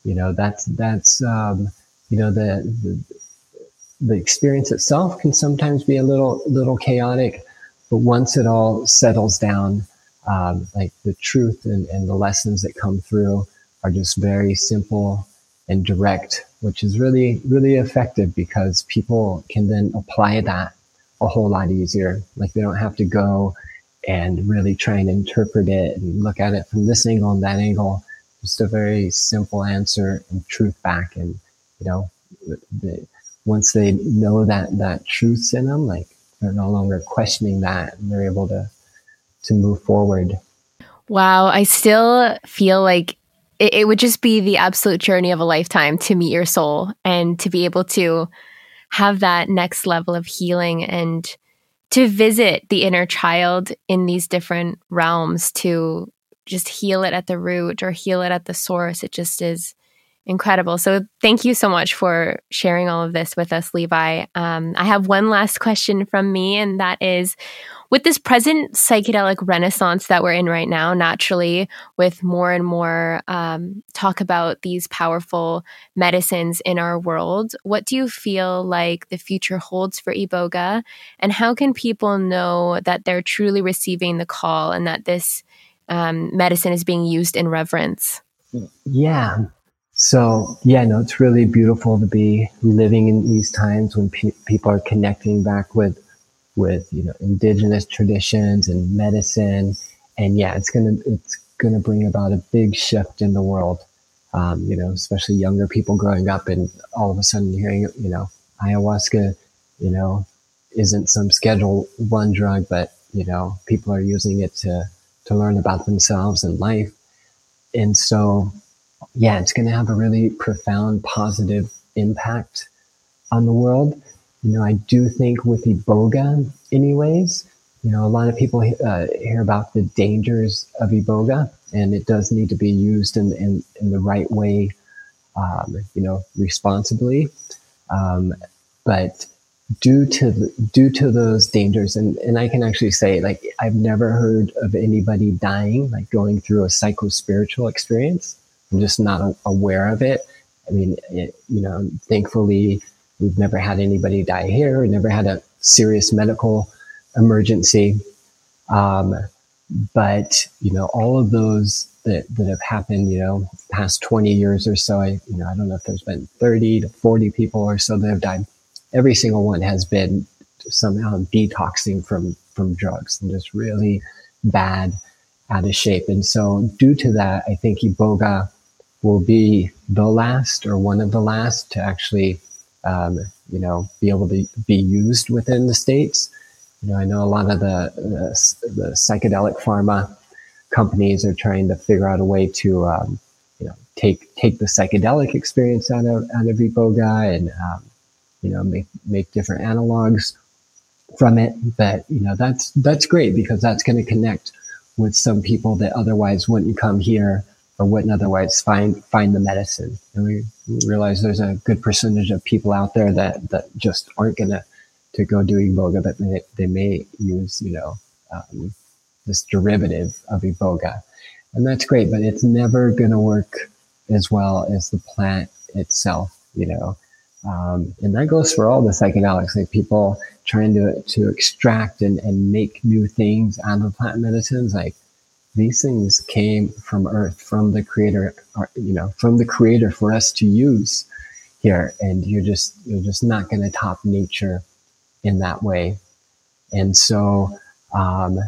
You know, that's, that's, um, you know, the, the the experience itself can sometimes be a little little chaotic, but once it all settles down, um, like the truth and, and the lessons that come through are just very simple and direct, which is really really effective because people can then apply that a whole lot easier. Like they don't have to go and really try and interpret it and look at it from this angle and that angle. Just a very simple answer and truth back, and you know the, once they know that that truth's in them, like they're no longer questioning that and they're able to to move forward. Wow, I still feel like it, it would just be the absolute journey of a lifetime to meet your soul and to be able to have that next level of healing and to visit the inner child in these different realms to just heal it at the root or heal it at the source. It just is Incredible. So, thank you so much for sharing all of this with us, Levi. Um, I have one last question from me, and that is with this present psychedelic renaissance that we're in right now, naturally, with more and more um, talk about these powerful medicines in our world, what do you feel like the future holds for Iboga? And how can people know that they're truly receiving the call and that this um, medicine is being used in reverence? Yeah. So, yeah, no, it's really beautiful to be living in these times when pe- people are connecting back with with you know indigenous traditions and medicine, and yeah, it's gonna it's gonna bring about a big shift in the world. Um, you know, especially younger people growing up and all of a sudden hearing you know ayahuasca, you know, isn't some Schedule One drug, but you know people are using it to to learn about themselves and life, and so yeah, it's going to have a really profound positive impact on the world you know, I do think with Iboga, anyways, you know, a lot of people uh, hear about the dangers of Iboga, and it does need to be used in, in, in the right way, um, you know, responsibly. Um, but due to due to those dangers, and, and I can actually say, like, I've never heard of anybody dying, like going through a psycho spiritual experience. I'm just not aware of it. I mean, it, you know, thankfully, We've never had anybody die here. We've never had a serious medical emergency. Um, but you know, all of those that, that have happened, you know, past 20 years or so, I, you know, I don't know if there's been 30 to 40 people or so that have died. Every single one has been somehow detoxing from, from drugs and just really bad, out of shape. And so due to that, I think Iboga will be the last or one of the last to actually um, you know, be able to be used within the states. You know, I know a lot of the, the, the psychedelic pharma companies are trying to figure out a way to, um, you know, take take the psychedelic experience out of out of iboga and um, you know make make different analogs from it. But you know, that's that's great because that's going to connect with some people that otherwise wouldn't come here or wouldn't otherwise find find the medicine. And we realize there's a good percentage of people out there that that just aren't gonna to go do iboga, but they, they may use you know um, this derivative of iboga, and that's great. But it's never gonna work as well as the plant itself, you know. Um, and that goes for all the psychedelics, like people trying to to extract and, and make new things out of plant medicines, like these things came from earth from the creator you know from the creator for us to use here. And you're just you're just not going to top nature in that way. And so um,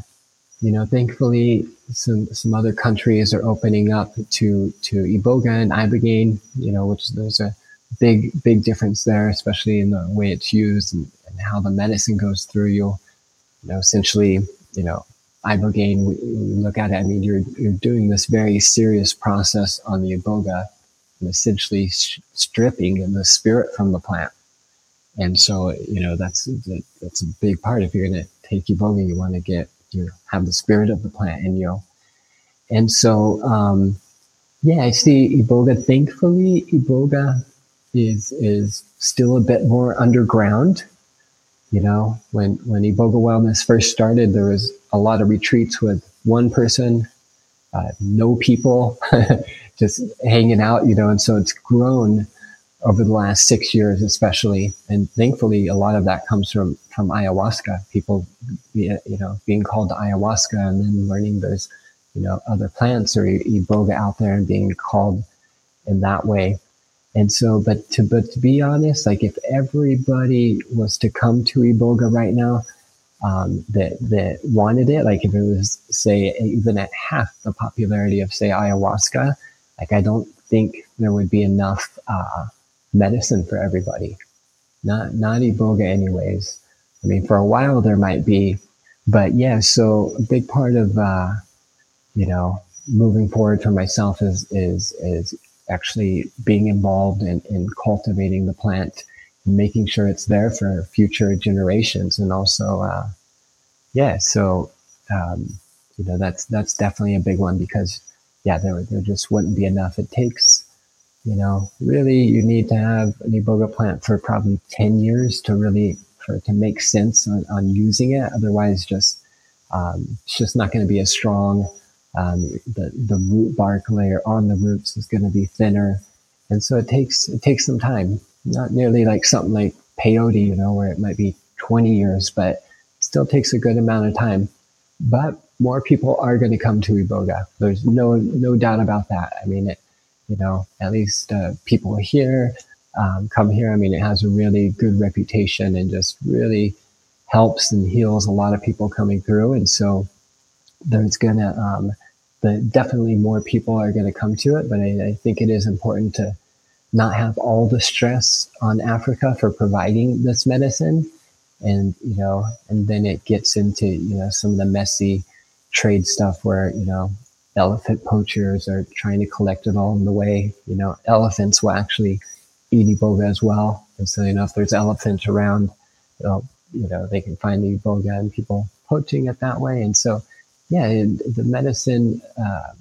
you know thankfully some some other countries are opening up to to iboga and ibogaine you know which there's a big big difference there especially in the way it's used and, and how the medicine goes through. You you know essentially you know ibogaine, we, look at it, I mean, you're, you're doing this very serious process on the iboga and essentially sh- stripping the spirit from the plant. And so, you know, that's, that's a big part. If you're going to take iboga, you want to get, you have the spirit of the plant in you. And so, um, yeah, I see iboga. Thankfully, iboga is, is still a bit more underground you know, when, when Iboga Wellness first started, there was a lot of retreats with one person, uh, no people, just hanging out, you know, and so it's grown over the last six years, especially. And thankfully, a lot of that comes from, from ayahuasca, people, you know, being called to ayahuasca and then learning there's, you know, other plants or Iboga out there and being called in that way. And so, but to, but to be honest, like if everybody was to come to Iboga right now, um, that, that wanted it, like if it was say even at half the popularity of say ayahuasca, like I don't think there would be enough, uh, medicine for everybody. Not, not Iboga anyways. I mean, for a while there might be, but yeah, so a big part of, uh, you know, moving forward for myself is, is, is actually being involved in, in cultivating the plant making sure it's there for future generations. And also, uh, yeah, so, um, you know, that's, that's definitely a big one because, yeah, there, there just wouldn't be enough. It takes you know, really you need to have an iboga plant for probably 10 years to really, for to make sense on, on using it. Otherwise, just, um, it's just not going to be as strong. Um, the, the root bark layer on the roots is going to be thinner. And so it takes, it takes some time, not nearly like something like peyote, you know, where it might be 20 years, but still takes a good amount of time. But more people are going to come to Iboga. There's no, no doubt about that. I mean, it, you know, at least uh, people here um, come here. I mean, it has a really good reputation and just really helps and heals a lot of people coming through. And so there's gonna, um, the, definitely more people are going to come to it. But I, I think it is important to not have all the stress on Africa for providing this medicine. And, you know, and then it gets into, you know, some of the messy trade stuff where, you know, elephant poachers are trying to collect it all in the way. You know, elephants will actually eat iboga as well. And so, you know, if there's elephants around, you know, they can find the iboga and people poaching it that way. And so, yeah, the medicine, uh,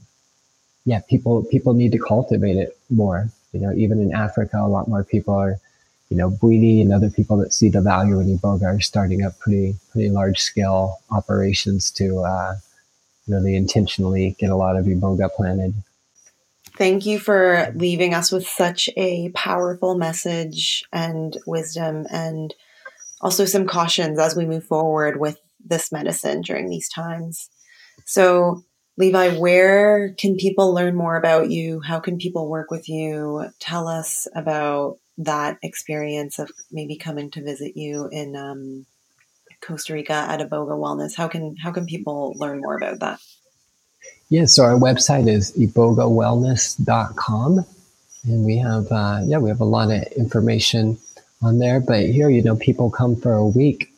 yeah, people, people need to cultivate it more. You know, even in Africa, a lot more people are, you know, Bwiti and other people that see the value in iboga are starting up pretty, pretty large scale operations to, uh, really intentionally get a lot of iboga planted. Thank you for leaving us with such a powerful message and wisdom, and also some cautions as we move forward with this medicine during these times. So, Levi, where can people learn more about you? How can people work with you? Tell us about that experience of maybe coming to visit you in um, Costa Rica at Iboga Wellness. How can how can people learn more about that? Yeah, so our website is ibogawellness.com. And we have, uh, yeah, we have a lot of information on there. But here, you know, people come for a week.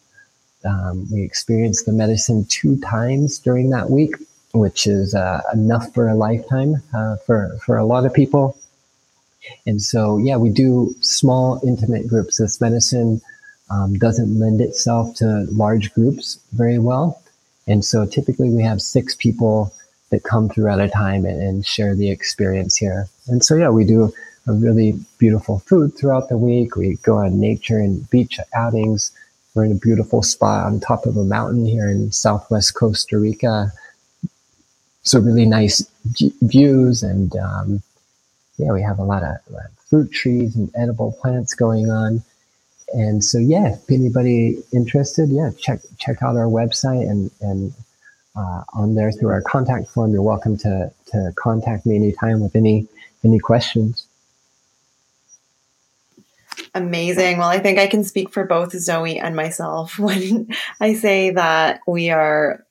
Um, we experience the medicine two times during that week, which is uh, enough for a lifetime uh, for, for a lot of people. And so, yeah, we do small, intimate groups. This medicine um, doesn't lend itself to large groups very well. And so typically we have six people that come through at a time and, and share the experience here. And so, yeah, we do a really beautiful food throughout the week. We go on nature and beach outings. We're in a beautiful spot on top of a mountain here in southwest Costa Rica. So really nice views and um, yeah, we have a lot of fruit trees and edible plants going on and so yeah, if anybody interested, yeah, check check out our website and and uh, on there through our contact form, you're welcome to to contact me anytime with any any questions. Amazing. Well, I think I can speak for both Zoe and myself when I say that we are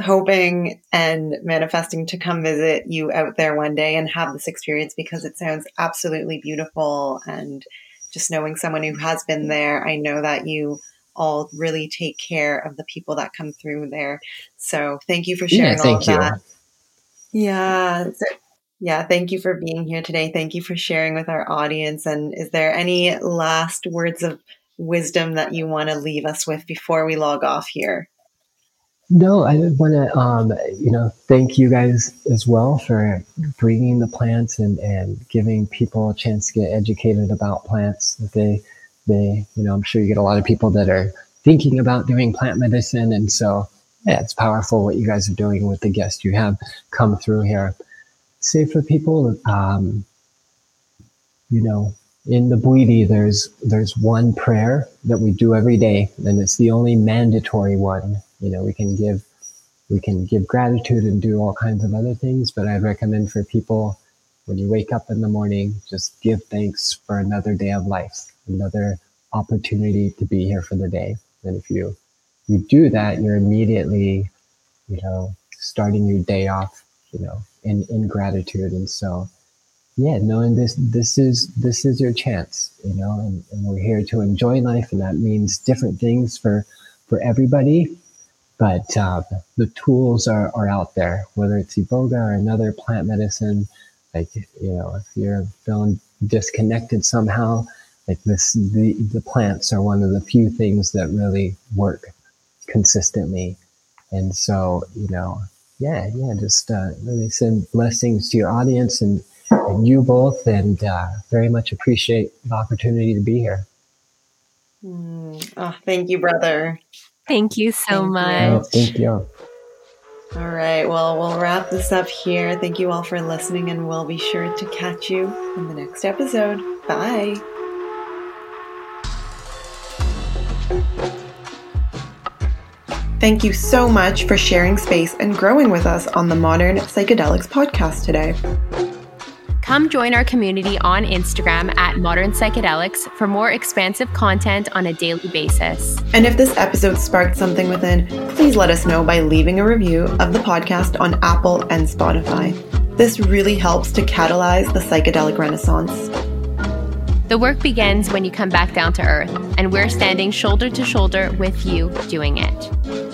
hoping and manifesting to come visit you out there one day and have this experience because it sounds absolutely beautiful and just knowing someone who has been there, I know that you all really take care of the people that come through there. So thank you for sharing yeah, all of you. that. Yeah. So, yeah. Thank you for being here today. Thank you for sharing with our audience. And is there any last words of wisdom that you want to leave us with before we log off here? No, I want to, um, you know, thank you guys as well for bringing the plants and, and giving people a chance to get educated about plants. That They, they, you know, I'm sure you get a lot of people that are thinking about doing plant medicine. And so, yeah, it's powerful what you guys are doing with the guests you have come through here. Say for people, um, you know, in the Bwiti, there's, there's one prayer that we do every day, and it's the only mandatory one you know, we can give we can give gratitude and do all kinds of other things, but I'd recommend for people when you wake up in the morning, just give thanks for another day of life, another opportunity to be here for the day. And if you you do that, you're immediately, you know, starting your day off, you know, in, in gratitude. And so yeah, knowing this this is this is your chance, you know, and, and we're here to enjoy life and that means different things for for everybody but uh, the tools are, are out there, whether it's iboga or another plant medicine. Like, you know, if you're feeling disconnected somehow, like this, the, the plants are one of the few things that really work consistently. And so, you know, yeah, yeah, just uh, really send blessings to your audience and and you both, and uh, very much appreciate the opportunity to be here. Mm. Oh, thank you, brother. Thank you so thank much. You. Oh, thank you. All right. Well, we'll wrap this up here. Thank you all for listening, and we'll be sure to catch you in the next episode. Bye. Thank you so much for sharing space and growing with us on the Modern Psychedelics podcast today. Come join our community on Instagram at Modern Psychedelics for more expansive content on a daily basis. And if this episode sparked something within, please let us know by leaving a review of the podcast on Apple and Spotify. This really helps to catalyze the psychedelic renaissance. The work begins when you come back down to earth, and we're standing shoulder to shoulder with you doing it.